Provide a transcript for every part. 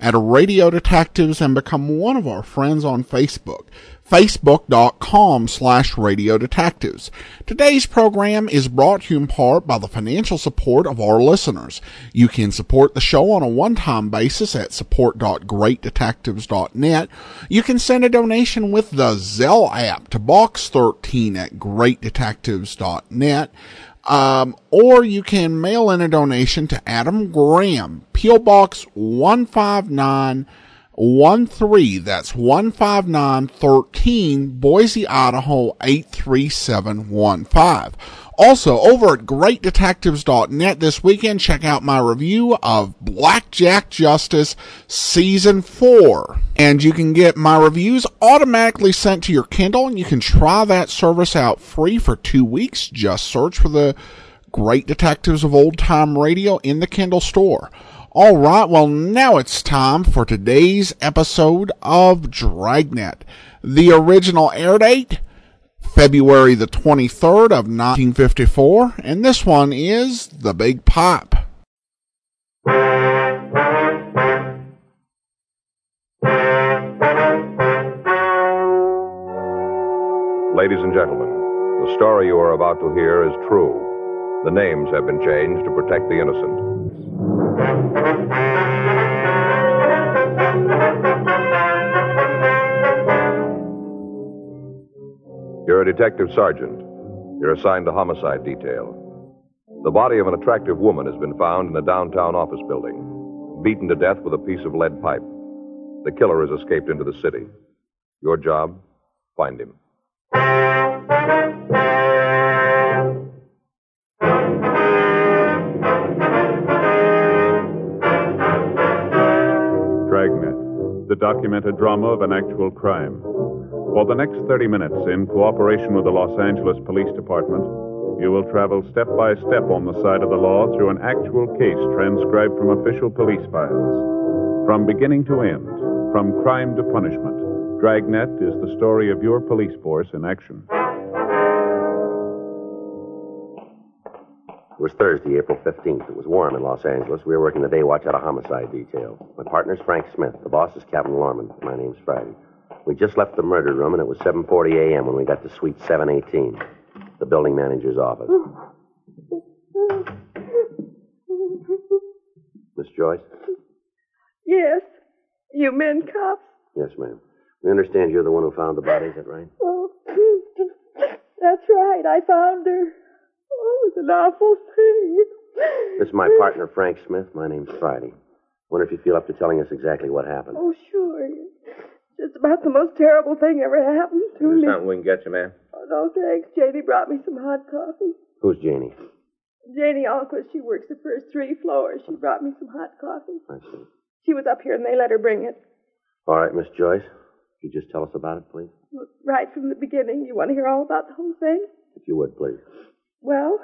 at Radio Detectives and become one of our friends on Facebook facebook.com slash radio detectives. Today's program is brought to you in part by the financial support of our listeners. You can support the show on a one-time basis at support.greatdetectives.net. You can send a donation with the Zelle app to box13 at greatdetectives.net. Um, or you can mail in a donation to Adam Graham, P.O. Box 159 one three. That's one five nine thirteen Boise, Idaho eight three seven one five. Also, over at greatdetectives.net this weekend, check out my review of Blackjack Justice Season 4. And you can get my reviews automatically sent to your Kindle, and you can try that service out free for two weeks. Just search for the Great Detectives of Old Time Radio in the Kindle store. All right, well, now it's time for today's episode of Dragnet. The original air date, February the 23rd of 1954, and this one is The Big Pipe. Ladies and gentlemen, the story you are about to hear is true. The names have been changed to protect the innocent. You're a detective sergeant. You're assigned to homicide detail. The body of an attractive woman has been found in a downtown office building, beaten to death with a piece of lead pipe. The killer has escaped into the city. Your job? Find him. Dragnet, the documented drama of an actual crime. For the next 30 minutes, in cooperation with the Los Angeles Police Department, you will travel step by step on the side of the law through an actual case transcribed from official police files. From beginning to end, from crime to punishment, Dragnet is the story of your police force in action. It was Thursday, April 15th. It was warm in Los Angeles. We were working the day watch out of homicide detail. My partner's Frank Smith. The boss is Captain Lorman. My name's Friday. We just left the murder room, and it was 7.40 a.m. when we got to suite 718, the building manager's office. Miss Joyce? Yes. You men cops? Yes, ma'am. We understand you're the one who found the body, is that right? Oh, that's right. I found her. Oh, it was an awful thing. This is my partner, Frank Smith. My name's Friday. Wonder if you feel up to telling us exactly what happened. Oh, sure. Just about the most terrible thing ever happened to There's me. something we can get you, ma'am. Oh, no, thanks. Janie brought me some hot coffee. Who's Janie? Janie Alquist, she works the first three floors. She brought me some hot coffee. I see. She was up here and they let her bring it. All right, Miss Joyce. Could you just tell us about it, please? Right from the beginning. You want to hear all about the whole thing? If you would, please. Well,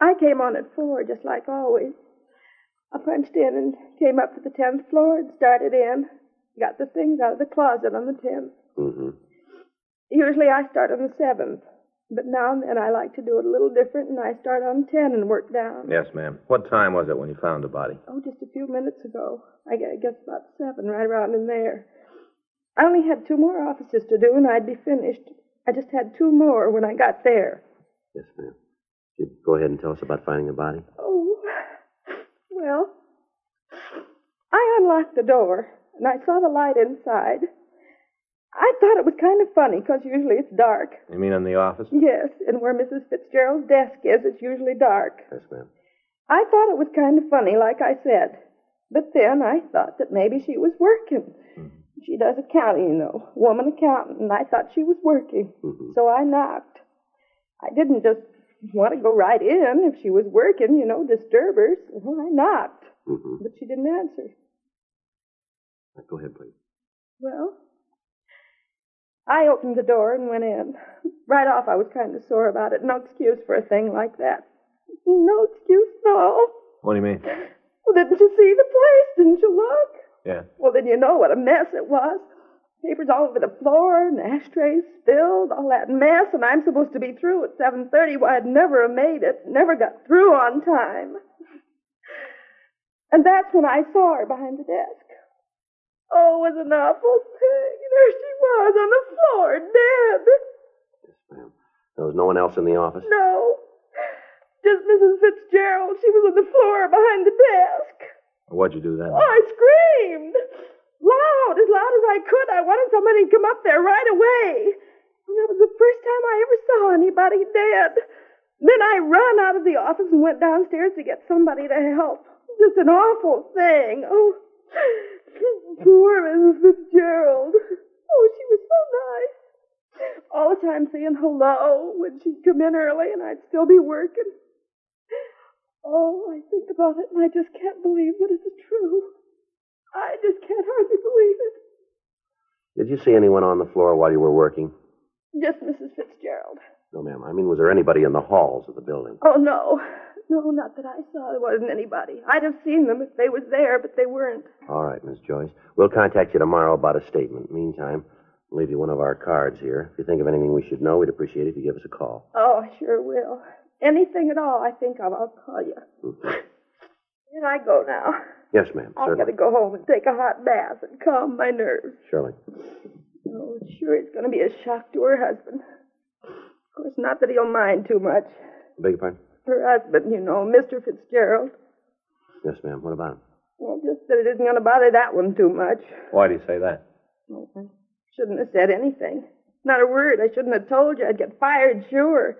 I came on at four, just like always. I punched in and came up to the tenth floor and started in. Got the things out of the closet on the tenth. Mm-hmm. Usually I start on the seventh, but now and then I like to do it a little different, and I start on ten and work down. Yes, ma'am. What time was it when you found the body? Oh, just a few minutes ago. I guess about seven, right around in there. I only had two more offices to do, and I'd be finished. I just had two more when I got there. Yes, ma'am. You go ahead and tell us about finding the body? Oh, well, I unlocked the door and I saw the light inside. I thought it was kind of funny because usually it's dark. You mean in the office? Yes, and where Mrs. Fitzgerald's desk is, it's usually dark. Yes, ma'am. I thought it was kind of funny, like I said. But then I thought that maybe she was working. She does accounting, you know, woman accountant, and I thought she was working. Mhm. So I knocked. I didn't just want to go right in if she was working, you know, disturb her. So I knocked, Mm-hmm. but she didn't answer. Go ahead, please. Well, I opened the door and went in. Right off, I was kind of sore about it. No excuse for a thing like that. No excuse at all. What do you mean? Well, didn't you see the place? Didn't you look? Yeah. Well, then you know what a mess it was. Papers all over the floor, and ashtrays spilled, all that mess, and I'm supposed to be through at 7.30. Well, I'd never have made it, never got through on time. And that's when I saw her behind the desk. Was an awful thing. There she was on the floor, dead. Yes, ma'am. There was no one else in the office? No. Just Mrs. Fitzgerald. She was on the floor behind the desk. What'd you do then? Oh, I screamed. Loud, as loud as I could. I wanted somebody to come up there right away. And that was the first time I ever saw anybody dead. Then I ran out of the office and went downstairs to get somebody to help. Just an awful thing. Oh, poor Mrs. Fitzgerald. Oh, she was so nice. All the time saying hello when she'd come in early and I'd still be working. Oh, I think about it and I just can't believe that it's true. I just can't hardly believe it. Did you see anyone on the floor while you were working? Just Mrs. Fitzgerald. No, ma'am. I mean, was there anybody in the halls of the building? Oh, no. No, not that I saw. There wasn't anybody. I'd have seen them if they was there, but they weren't. All right, Miss Joyce. We'll contact you tomorrow about a statement. Meantime, I'll leave you one of our cards here. If you think of anything we should know, we'd appreciate it if you give us a call. Oh, I sure will. Anything at all I think of, I'll call you. Mm-hmm. Can I go now? Yes, ma'am. I've got to go home and take a hot bath and calm my nerves. Surely. Oh, sure, it's going to be a shock to her husband. Of course, not that he'll mind too much. Beg your pardon? Her husband, you know, Mr. Fitzgerald. Yes, ma'am. What about him? Well, just that it isn't going to bother that one too much. Why do you say that? Well, I shouldn't have said anything. Not a word. I shouldn't have told you. I'd get fired, sure.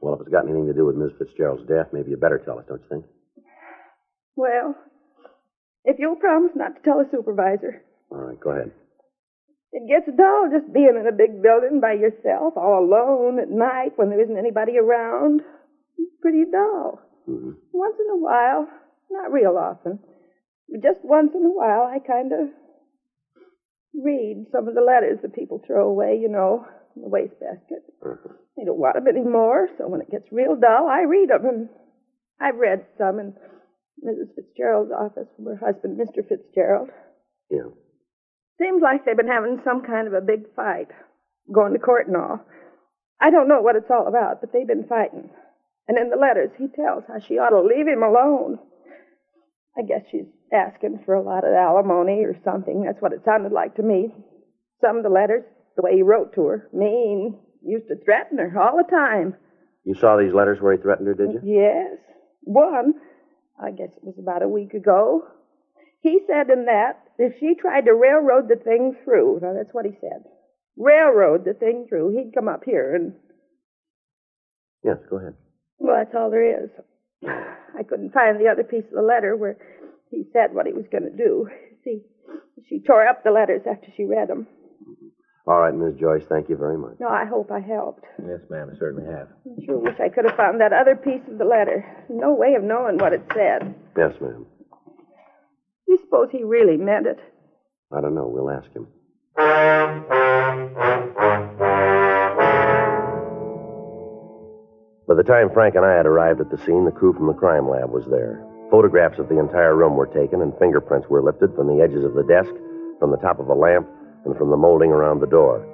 Well, if it's got anything to do with Miss Fitzgerald's death, maybe you better tell us, don't you think? Well, if you'll promise not to tell the supervisor. All right, go ahead. It gets dull just being in a big building by yourself, all alone at night when there isn't anybody around. It's pretty dull. hmm Once in a while, not real often, but just once in a while, I kind of read some of the letters that people throw away, you know, in the wastebasket. They don't want them anymore, so when it gets real dull, I read them. And I've read some in Mrs. Fitzgerald's office from her husband, Mr. Fitzgerald. Yeah. Seems like they've been having some kind of a big fight, going to court and all. I don't know what it's all about, but they've been fighting. And in the letters, he tells how she ought to leave him alone. I guess she's asking for a lot of alimony or something. That's what it sounded like to me. Some of the letters, the way he wrote to her, mean, used to threaten her all the time. You saw these letters where he threatened her, did you? Yes. One, I guess it was about a week ago. He said in that if she tried to railroad the thing through, now that's what he said, railroad the thing through, he'd come up here and, Yes, go ahead. well, that's all there is. I couldn't find the other piece of the letter where he said what he was going to do. See, she tore up the letters after she read them. All right, Miss Joyce, thank you very much. No, I hope I helped. Yes, ma'am, I certainly have. I sure wish I could have found that other piece of the letter. No way of knowing what it said. Yes, ma'am. Do you suppose he really meant it? I don't know. We'll ask him. By the time Frank and I had arrived at the scene, the crew from the crime lab was there. Photographs of the entire room were taken, and fingerprints were lifted from the edges of the desk, from the top of a lamp, and from the molding around the door.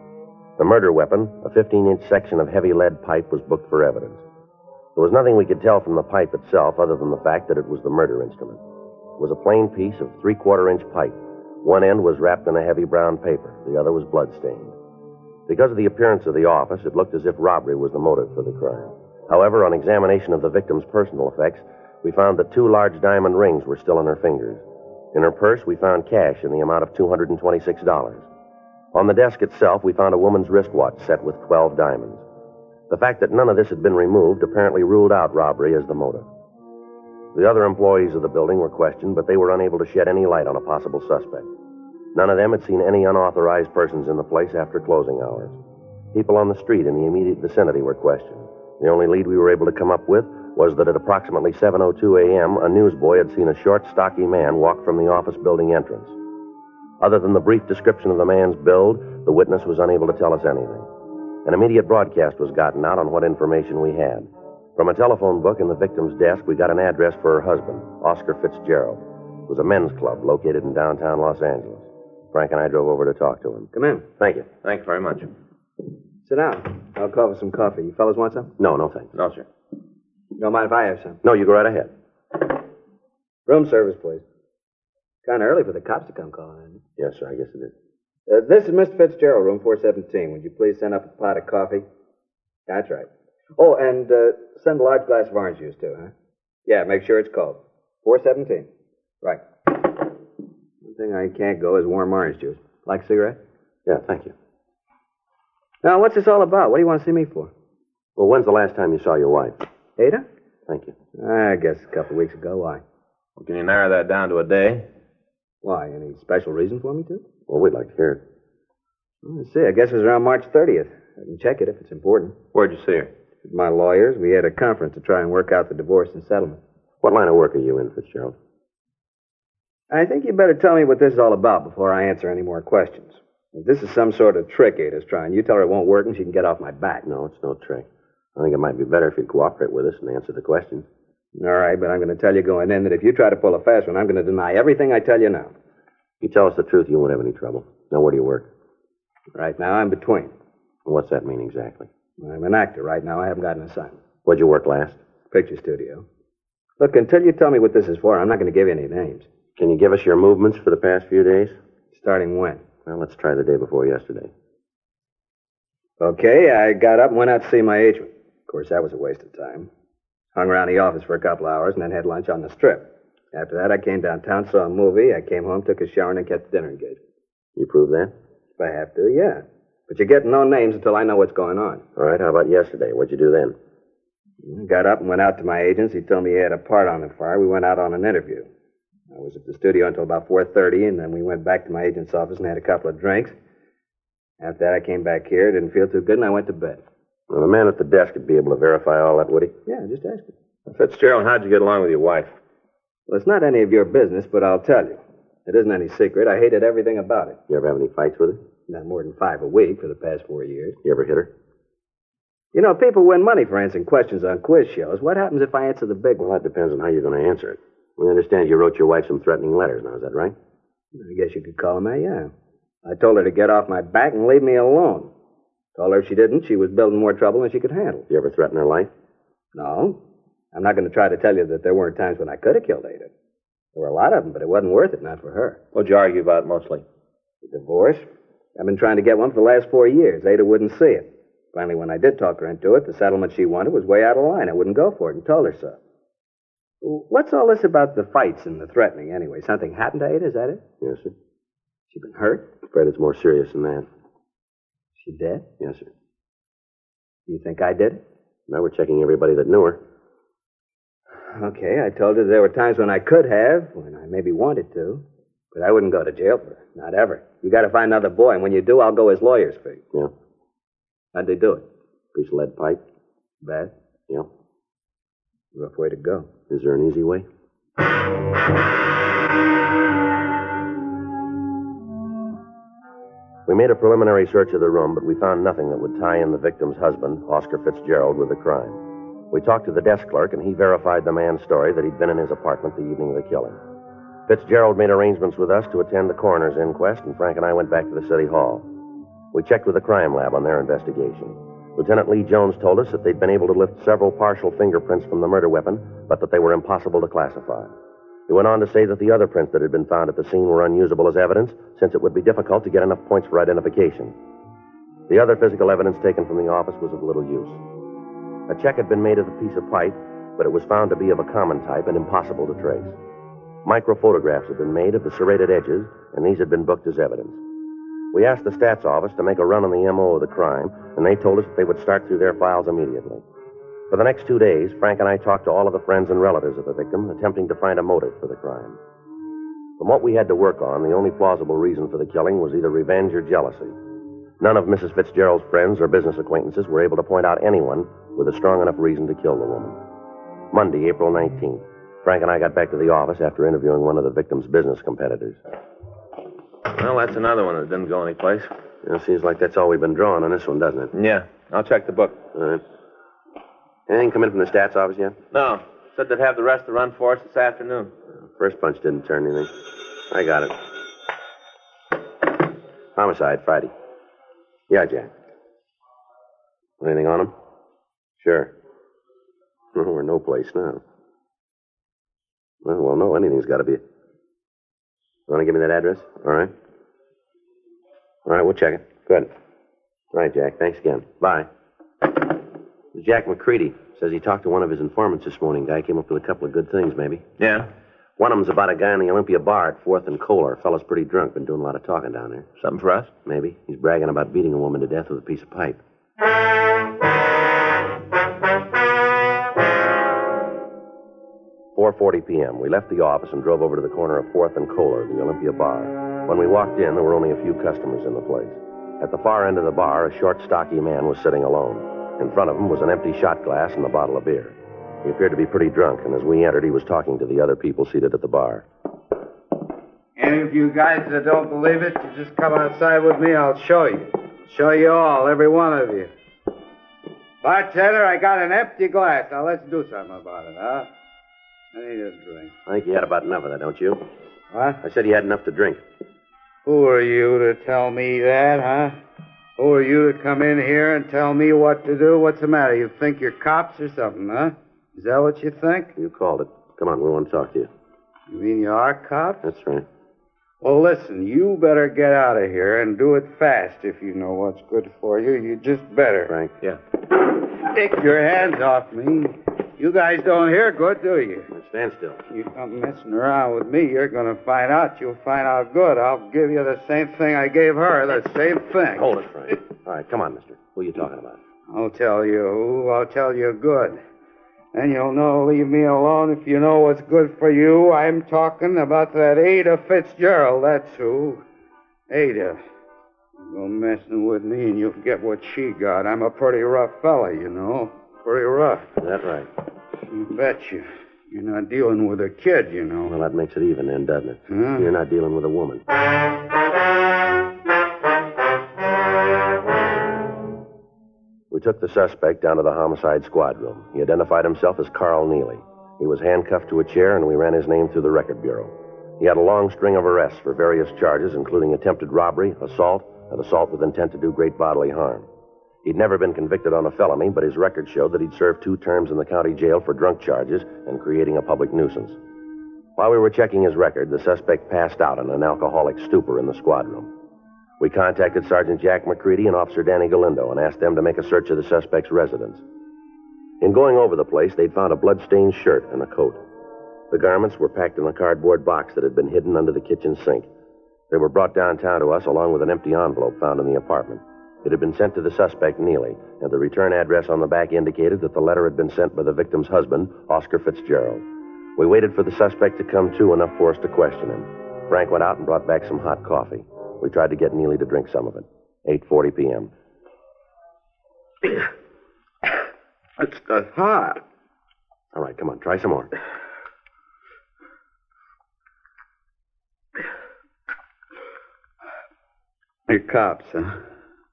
The murder weapon, a 15 inch section of heavy lead pipe, was booked for evidence. There was nothing we could tell from the pipe itself other than the fact that it was the murder instrument. Was a plain piece of three quarter inch pipe. One end was wrapped in a heavy brown paper, the other was bloodstained. Because of the appearance of the office, it looked as if robbery was the motive for the crime. However, on examination of the victim's personal effects, we found that two large diamond rings were still on her fingers. In her purse, we found cash in the amount of $226. On the desk itself, we found a woman's wristwatch set with 12 diamonds. The fact that none of this had been removed apparently ruled out robbery as the motive. The other employees of the building were questioned, but they were unable to shed any light on a possible suspect. None of them had seen any unauthorized persons in the place after closing hours. People on the street in the immediate vicinity were questioned. The only lead we were able to come up with was that at approximately 7:02 a.m., a newsboy had seen a short, stocky man walk from the office building entrance. Other than the brief description of the man's build, the witness was unable to tell us anything. An immediate broadcast was gotten out on what information we had. From a telephone book in the victim's desk, we got an address for her husband, Oscar Fitzgerald. It was a men's club located in downtown Los Angeles. Frank and I drove over to talk to him. Come in. Thank you. Thanks very much. Sit down. I'll call for some coffee. You fellas want some? No, no thanks. No, sir. You don't mind if I have some. No, you go right ahead. Room service, please. Kind of early for the cops to come calling, isn't it? Yes, sir, I guess it is. Uh, this is Mr. Fitzgerald, room 417. Would you please send up a pot of coffee? That's right. Oh, and uh, send a large glass of orange juice, too, huh? Yeah, make sure it's cold. 417. Right. One thing I can't go is warm orange juice. Like a cigarette? Yeah, thank you. Now, what's this all about? What do you want to see me for? Well, when's the last time you saw your wife? Ada? Thank you. I guess a couple of weeks ago. Why? Well, can you narrow that down to a day? Why? Any special reason for me to? Well, we'd like to hear it. Well, Let's see. I guess it was around March 30th. I can check it if it's important. Where'd you see her? My lawyers, we had a conference to try and work out the divorce and settlement. What line of work are you in, Fitzgerald? I think you better tell me what this is all about before I answer any more questions. If this is some sort of trick Ada's trying, you tell her it won't work and she can get off my back. No, it's no trick. I think it might be better if you'd cooperate with us and answer the questions. All right, but I'm going to tell you going in that if you try to pull a fast one, I'm going to deny everything I tell you now. If you tell us the truth, you won't have any trouble. Now, where do you work? Right now, I'm between. What's that mean exactly? I'm an actor right now. I haven't got an assignment. Where'd you work last? Picture studio. Look, until you tell me what this is for, I'm not going to give you any names. Can you give us your movements for the past few days? Starting when? Well, let's try the day before yesterday. Okay, I got up and went out to see my agent. Of course, that was a waste of time. Hung around the office for a couple hours and then had lunch on the strip. After that, I came downtown, saw a movie. I came home, took a shower, and then kept the dinner engagement. You prove that? If I have to, yeah. But you're getting no names until I know what's going on. All right, how about yesterday? What'd you do then? I got up and went out to my agent's. He told me he had a part on the fire. We went out on an interview. I was at the studio until about 4.30, and then we went back to my agent's office and had a couple of drinks. After that, I came back here, didn't feel too good, and I went to bed. Well, the man at the desk would be able to verify all that, would he? Yeah, just ask him. Fitzgerald, how'd you get along with your wife? Well, it's not any of your business, but I'll tell you. It isn't any secret. I hated everything about it. You ever have any fights with her? Not more than five a week for the past four years. You ever hit her? You know, people win money for answering questions on quiz shows. What happens if I answer the big Well, one? that depends on how you're going to answer it. We understand you wrote your wife some threatening letters now, is that right? I guess you could call them that, yeah. I told her to get off my back and leave me alone. Told her if she didn't, she was building more trouble than she could handle. You ever threaten her life? No. I'm not going to try to tell you that there weren't times when I could have killed Ada. There were a lot of them, but it wasn't worth it, not for her. What'd you argue about mostly? The divorce? I've been trying to get one for the last four years. Ada wouldn't see it. Finally, when I did talk her into it, the settlement she wanted was way out of line. I wouldn't go for it and told her so. What's all this about the fights and the threatening, anyway? Something happened to Ada, is that it? Yes, sir. She been hurt? Afraid it's more serious than that. She dead? Yes, sir. You think I did it? Now we're checking everybody that knew her. Okay, I told her there were times when I could have, when I maybe wanted to, but I wouldn't go to jail for it. Not ever. You got to find another boy, and when you do, I'll go as lawyer's fee. Yeah. How'd they do it? Piece of lead pipe. Bad. Yeah. Rough way to go. Is there an easy way? We made a preliminary search of the room, but we found nothing that would tie in the victim's husband, Oscar Fitzgerald, with the crime. We talked to the desk clerk, and he verified the man's story that he'd been in his apartment the evening of the killing. Fitzgerald made arrangements with us to attend the coroner's inquest, and Frank and I went back to the city hall. We checked with the crime lab on their investigation. Lieutenant Lee Jones told us that they'd been able to lift several partial fingerprints from the murder weapon, but that they were impossible to classify. He went on to say that the other prints that had been found at the scene were unusable as evidence, since it would be difficult to get enough points for identification. The other physical evidence taken from the office was of little use. A check had been made of the piece of pipe, but it was found to be of a common type and impossible to trace. Microphotographs had been made of the serrated edges, and these had been booked as evidence. We asked the stats office to make a run on the MO of the crime, and they told us that they would start through their files immediately. For the next two days, Frank and I talked to all of the friends and relatives of the victim, attempting to find a motive for the crime. From what we had to work on, the only plausible reason for the killing was either revenge or jealousy. None of Mrs. Fitzgerald's friends or business acquaintances were able to point out anyone with a strong enough reason to kill the woman. Monday, April 19th, Frank and I got back to the office after interviewing one of the victim's business competitors. Well, that's another one that didn't go anyplace. You know, seems like that's all we've been drawing on this one, doesn't it? Yeah, I'll check the book. All right. Anything come in from the stats office yet? No, said they'd have the rest to run for us this afternoon. First punch didn't turn anything. I got it. Homicide, Friday. Yeah, Jack. Anything on him? Sure. We're no place now. Well, well, no, anything's got to be. You want to give me that address? All right. All right, we'll check it. Good. All right, Jack. Thanks again. Bye. Jack McCready says he talked to one of his informants this morning. Guy came up with a couple of good things, maybe. Yeah? One of them's about a guy in the Olympia bar at Fourth and Kohler. Fellow's pretty drunk. Been doing a lot of talking down there. Something for us? Maybe. He's bragging about beating a woman to death with a piece of pipe. Four forty p.m. We left the office and drove over to the corner of Fourth and Kohler, the Olympia bar. When we walked in, there were only a few customers in the place. At the far end of the bar, a short, stocky man was sitting alone. In front of him was an empty shot glass and a bottle of beer. He appeared to be pretty drunk, and as we entered, he was talking to the other people seated at the bar. Any of you guys that don't believe it, you just come outside with me. I'll show you. Show you all, every one of you. Bartender, I got an empty glass. Now let's do something about it, huh? I need a drink. I think you had about enough of that, don't you? What? I said you had enough to drink. Who are you to tell me that, huh? Who are you to come in here and tell me what to do? What's the matter? You think you're cops or something, huh? Is that what you think? You called it. Come on, we want to talk to you. You mean you are cops? That's right. Well, listen, you better get out of here and do it fast if you know what's good for you. You just better. Frank? Yeah. Take your hands off me. You guys don't hear good, do you? Stand still. You come messing around with me, you're going to find out. You'll find out good. I'll give you the same thing I gave her, the same thing. Hold it, Frank. All right, come on, mister. Who are you talking about? I'll tell you. I'll tell you good. And you'll know, leave me alone if you know what's good for you. I'm talking about that Ada Fitzgerald, that's who. Ada. You go messing with me and you'll get what she got. I'm a pretty rough fella, you know. Pretty rough. Is that right? You bet you. You're not dealing with a kid, you know. Well, that makes it even then, doesn't it? Huh? You're not dealing with a woman. We took the suspect down to the homicide squad room. He identified himself as Carl Neely. He was handcuffed to a chair, and we ran his name through the record bureau. He had a long string of arrests for various charges, including attempted robbery, assault, and assault with intent to do great bodily harm. He'd never been convicted on a felony, but his record showed that he'd served two terms in the county jail for drunk charges and creating a public nuisance. While we were checking his record, the suspect passed out in an alcoholic stupor in the squad room. We contacted Sergeant Jack McCready and Officer Danny Galindo and asked them to make a search of the suspect's residence. In going over the place, they'd found a blood-stained shirt and a coat. The garments were packed in a cardboard box that had been hidden under the kitchen sink. They were brought downtown to us along with an empty envelope found in the apartment. It had been sent to the suspect, Neely, and the return address on the back indicated that the letter had been sent by the victim's husband, Oscar Fitzgerald. We waited for the suspect to come to enough for us to question him. Frank went out and brought back some hot coffee. We tried to get Neely to drink some of it. 8.40 p.m. It's uh, hot. All right, come on, try some more. You're cops, huh?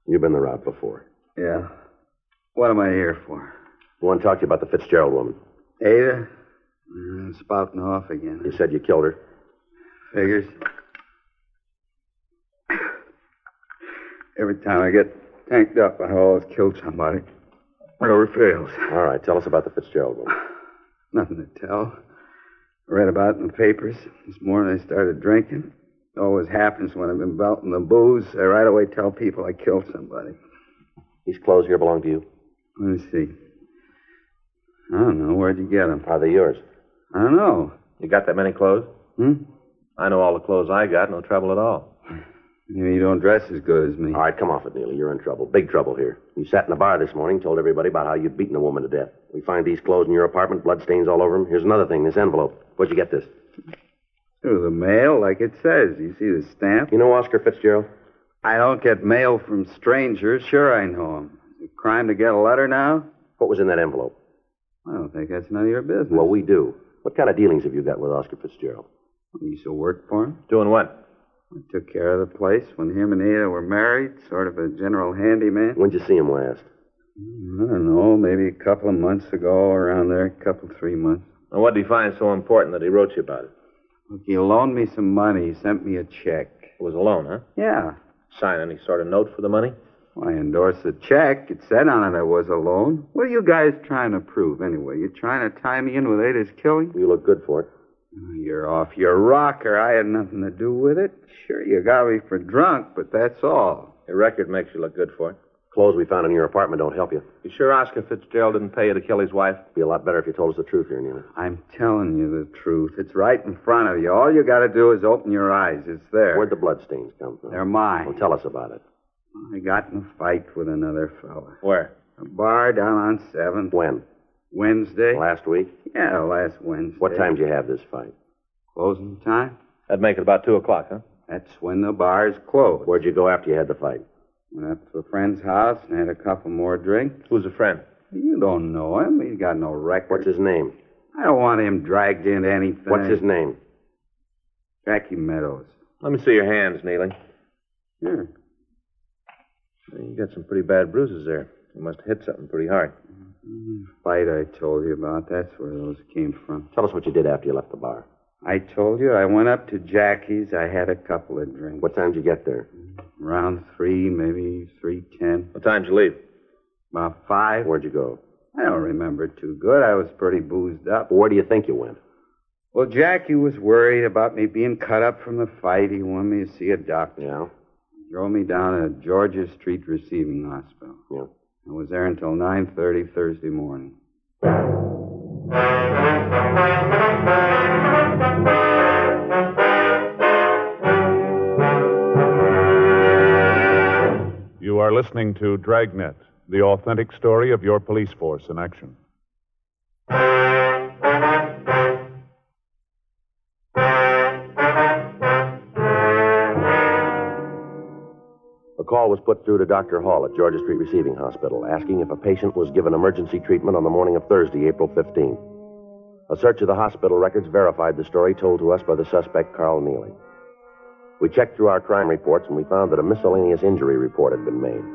You've been the route before. Yeah. What am I here for? We want to talk to you about the Fitzgerald woman. Ada? Mm, spouting off again. You said you killed her. Figures. Every time I get tanked up, I always kill somebody. Never fails. All right, tell us about the Fitzgerald woman. Nothing to tell. I read about it in the papers. This morning I started drinking. Always happens when I'm been belting the booze. I right away tell people I killed somebody. These clothes here belong to you. Let me see. I don't know. Where'd you get them? Are they yours? I don't know. You got that many clothes? Hmm? I know all the clothes I got. No trouble at all. You don't dress as good as me. All right, come off it, Neely. You're in trouble. Big trouble here. You sat in the bar this morning, told everybody about how you'd beaten a woman to death. We find these clothes in your apartment, bloodstains all over them. Here's another thing, this envelope. Where'd you get this? Through the mail, like it says. You see the stamp? You know Oscar Fitzgerald? I don't get mail from strangers. Sure, I know him. Is it a crime to get a letter now? What was in that envelope? I don't think that's none of your business. Well, we do. What kind of dealings have you got with Oscar Fitzgerald? You used to work for him? Doing what? I took care of the place when him and Ada were married, sort of a general handyman. When'd you see him last? I don't know, maybe a couple of months ago, around there, a couple, three months. And what did he find so important that he wrote you about it? Look, he loaned me some money. He sent me a check. It was a loan, huh? Yeah. Sign any sort of note for the money? Well, I endorsed the check. It said on it I was a loan. What are you guys trying to prove, anyway? You trying to tie me in with Ada's killing? You look good for it. Oh, You're off your rocker. I had nothing to do with it. Sure, you got me for drunk, but that's all. Your record makes you look good for it. Clothes we found in your apartment don't help you. You sure Oscar Fitzgerald didn't pay you to kill his wife? It'd be a lot better if you told us the truth here, Neely. I'm telling you the truth. It's right in front of you. All you got to do is open your eyes. It's there. Where'd the bloodstains come from? They're mine. Well, tell us about it. I got in a fight with another fella. Where? A bar down on 7th. When? Wednesday. Last week? Yeah, last Wednesday. What time did you have this fight? Closing time? That'd make it about 2 o'clock, huh? That's when the bar's closed. Where'd you go after you had the fight? Went up to a friend's house and had a couple more drinks. Who's a friend? You don't know him. He's got no record. What's his name? I don't want him dragged into anything. What's his name? Jackie Meadows. Let me see your hands, Neely. Sure. You got some pretty bad bruises there. You must have hit something pretty hard. Mm-hmm. Fight I told you about. That's where those came from. Tell us what you did after you left the bar. I told you I went up to Jackie's. I had a couple of drinks. What time did you get there? Around three, maybe three ten. What time did you leave? About five. Where'd you go? I don't remember too good. I was pretty boozed up. Where do you think you went? Well, Jackie was worried about me being cut up from the fight. He wanted me to see a doctor. Yeah? Drove me down to Georgia Street Receiving Hospital. Yeah. I was there until 9.30 Thursday morning. You are listening to Dragnet, the authentic story of your police force in action. A call was put through to Dr. Hall at Georgia Street Receiving Hospital asking if a patient was given emergency treatment on the morning of Thursday, April 15th. A search of the hospital records verified the story told to us by the suspect, Carl Neely. We checked through our crime reports and we found that a miscellaneous injury report had been made.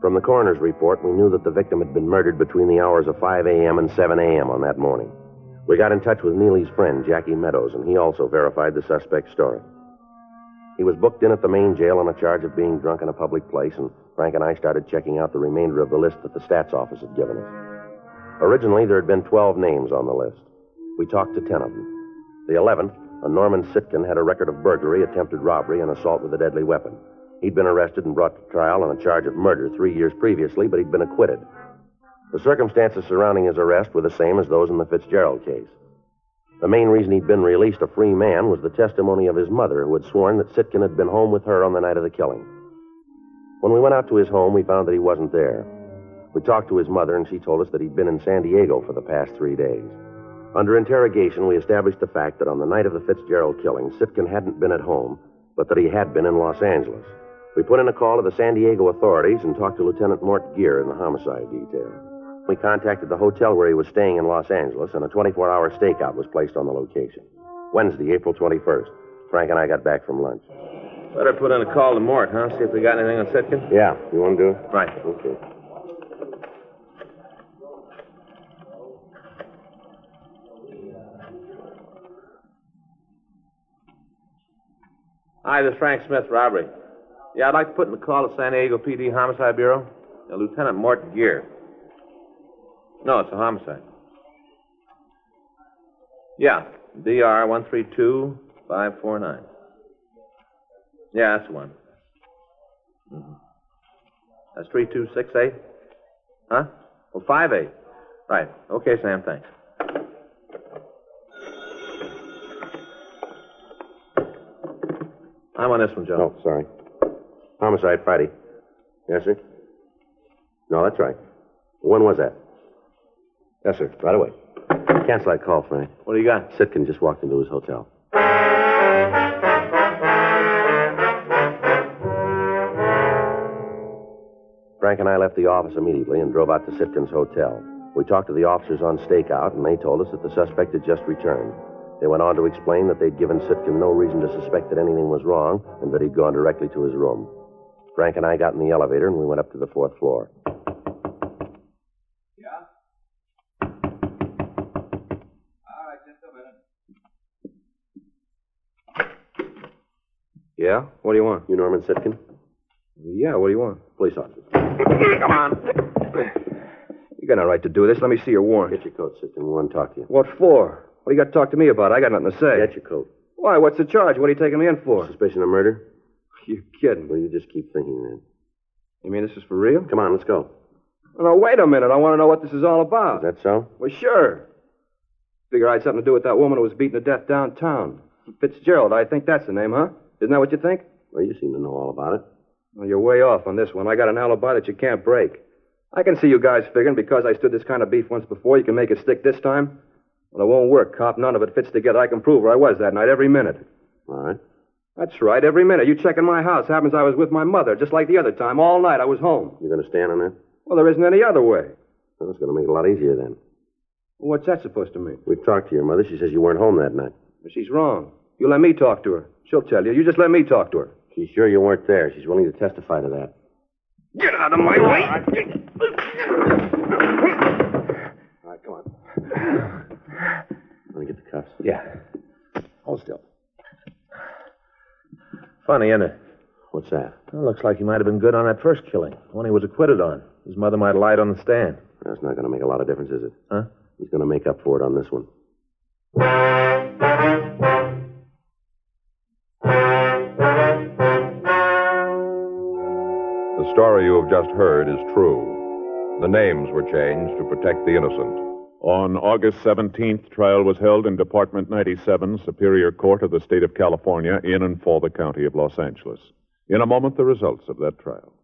From the coroner's report, we knew that the victim had been murdered between the hours of 5 a.m. and 7 a.m. on that morning. We got in touch with Neely's friend, Jackie Meadows, and he also verified the suspect's story. He was booked in at the main jail on a charge of being drunk in a public place, and Frank and I started checking out the remainder of the list that the stats office had given us. Originally, there had been 12 names on the list. We talked to 10 of them. The 11th, a Norman Sitkin, had a record of burglary, attempted robbery, and assault with a deadly weapon. He'd been arrested and brought to trial on a charge of murder three years previously, but he'd been acquitted. The circumstances surrounding his arrest were the same as those in the Fitzgerald case. The main reason he'd been released a free man was the testimony of his mother, who had sworn that Sitkin had been home with her on the night of the killing. When we went out to his home, we found that he wasn't there. We talked to his mother, and she told us that he'd been in San Diego for the past three days. Under interrogation, we established the fact that on the night of the Fitzgerald killing, Sitkin hadn't been at home, but that he had been in Los Angeles. We put in a call to the San Diego authorities and talked to Lieutenant Mort Gear in the homicide detail. We contacted the hotel where he was staying in Los Angeles, and a 24 hour stakeout was placed on the location. Wednesday, April 21st. Frank and I got back from lunch. Better put in a call to Mort, huh? See if we got anything on Sitkin. Yeah, you want to do it? Right. Okay. Hi, this is Frank Smith, robbery. Yeah, I'd like to put in a call to San Diego PD Homicide Bureau. Uh, Lieutenant Mort Gear. No, it's a homicide. Yeah, DR one three two five four nine. Yeah, that's the one. hmm That's three two six eight. Huh? Well, five eight. Right. Okay, Sam. Thanks. I'm on this one, Joe. Oh, sorry. Homicide Friday. Yes, sir? No, that's right. When was that? Yes, sir. Right away. Cancel that call, Frank. What do you got? Sitkin just walked into his hotel. Frank and I left the office immediately and drove out to Sitkin's hotel. We talked to the officers on stakeout, and they told us that the suspect had just returned. They went on to explain that they'd given Sitkin no reason to suspect that anything was wrong and that he'd gone directly to his room. Frank and I got in the elevator and we went up to the fourth floor. Yeah? All right, just a minute. Yeah? What do you want? You Norman Sitkin? Yeah, what do you want? Police officer. Come on. You got no right to do this. Let me see your warrant. Get your coat, Sitkin. We want to talk to you. What for? What do you got to talk to me about? I got nothing to say. Get your coat. Why? What's the charge? What are you taking me in for? Suspicion of murder? You kidding? Well, you just keep thinking that. You mean this is for real? Come on, let's go. Oh, no, wait a minute. I want to know what this is all about. Is that so? Well, sure. Figure I had something to do with that woman who was beaten to death downtown. Fitzgerald, I think that's the name, huh? Isn't that what you think? Well, you seem to know all about it. Well, you're way off on this one. I got an alibi that you can't break. I can see you guys figuring because I stood this kind of beef once before, you can make it stick this time. Well, it won't work, cop. None of it fits together. I can prove where I was that night every minute. All right. That's right, every minute. You check in my house. Happens I was with my mother, just like the other time. All night I was home. You're going to stand on that? Well, there isn't any other way. Well, it's going to make it a lot easier then. Well, what's that supposed to mean? We've talked to your mother. She says you weren't home that night. Well, she's wrong. You let me talk to her. She'll tell you. You just let me talk to her. She's sure you weren't there. She's willing to testify to that. Get out of my way! All right, come on. Let me get the cuffs. Yeah. Hold still. Funny, isn't it? What's that? Well, looks like he might have been good on that first killing, the one he was acquitted on. His mother might have lied on the stand. That's not going to make a lot of difference, is it? Huh? He's going to make up for it on this one. The story you have just heard is true. The names were changed to protect the innocent. On August 17th, trial was held in Department 97, Superior Court of the State of California, in and for the County of Los Angeles. In a moment, the results of that trial.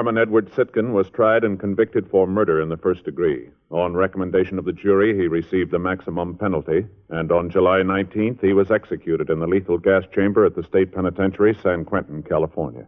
Norman Edward Sitkin was tried and convicted for murder in the first degree. On recommendation of the jury, he received the maximum penalty, and on July 19th, he was executed in the lethal gas chamber at the State Penitentiary, San Quentin, California.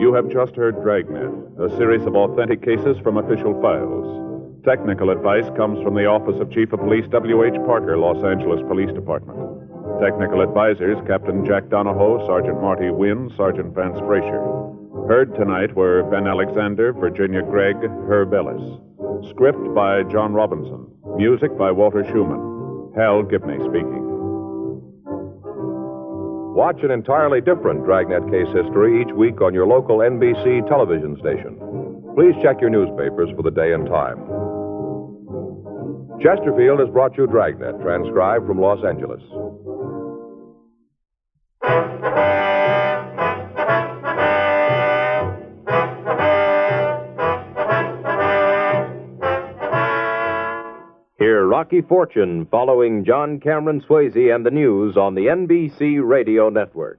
You have just heard Dragnet, a series of authentic cases from official files. Technical advice comes from the Office of Chief of Police W.H. Parker, Los Angeles Police Department. Technical advisors Captain Jack Donahoe, Sergeant Marty Wynn, Sergeant Vance Brasher. Heard tonight were Ben Alexander, Virginia Gregg, Herb Ellis. Script by John Robinson. Music by Walter Schumann. Hal Gibney speaking. Watch an entirely different Dragnet case history each week on your local NBC television station. Please check your newspapers for the day and time. Chesterfield has brought you Dragnet, transcribed from Los Angeles. Hear Rocky Fortune following John Cameron Swayze and the news on the NBC Radio Network.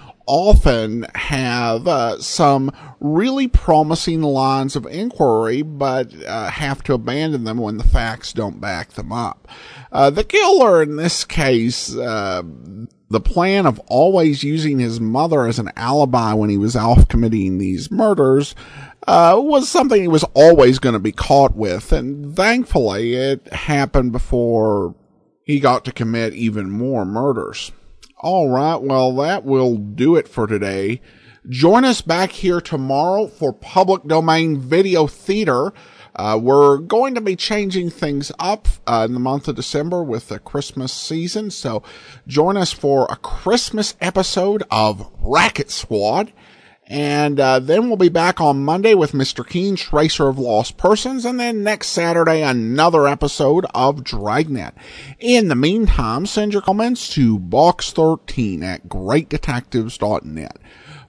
often have uh, some really promising lines of inquiry, but uh, have to abandon them when the facts don't back them up. Uh, the killer in this case, uh, the plan of always using his mother as an alibi when he was off committing these murders uh, was something he was always going to be caught with, and thankfully it happened before he got to commit even more murders. All right, well, that will do it for today. Join us back here tomorrow for public domain video theater. Uh, we're going to be changing things up uh, in the month of December with the Christmas season. So join us for a Christmas episode of Racket Squad. And uh, then we'll be back on Monday with Mr. Keen, Tracer of Lost Persons. And then next Saturday, another episode of Dragnet. In the meantime, send your comments to box13 at greatdetectives.net.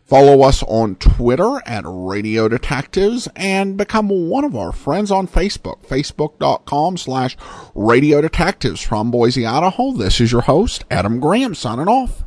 Follow us on Twitter at Radio Detectives and become one of our friends on Facebook, facebook.com slash Radio Detectives from Boise, Idaho. This is your host, Adam Graham, signing off.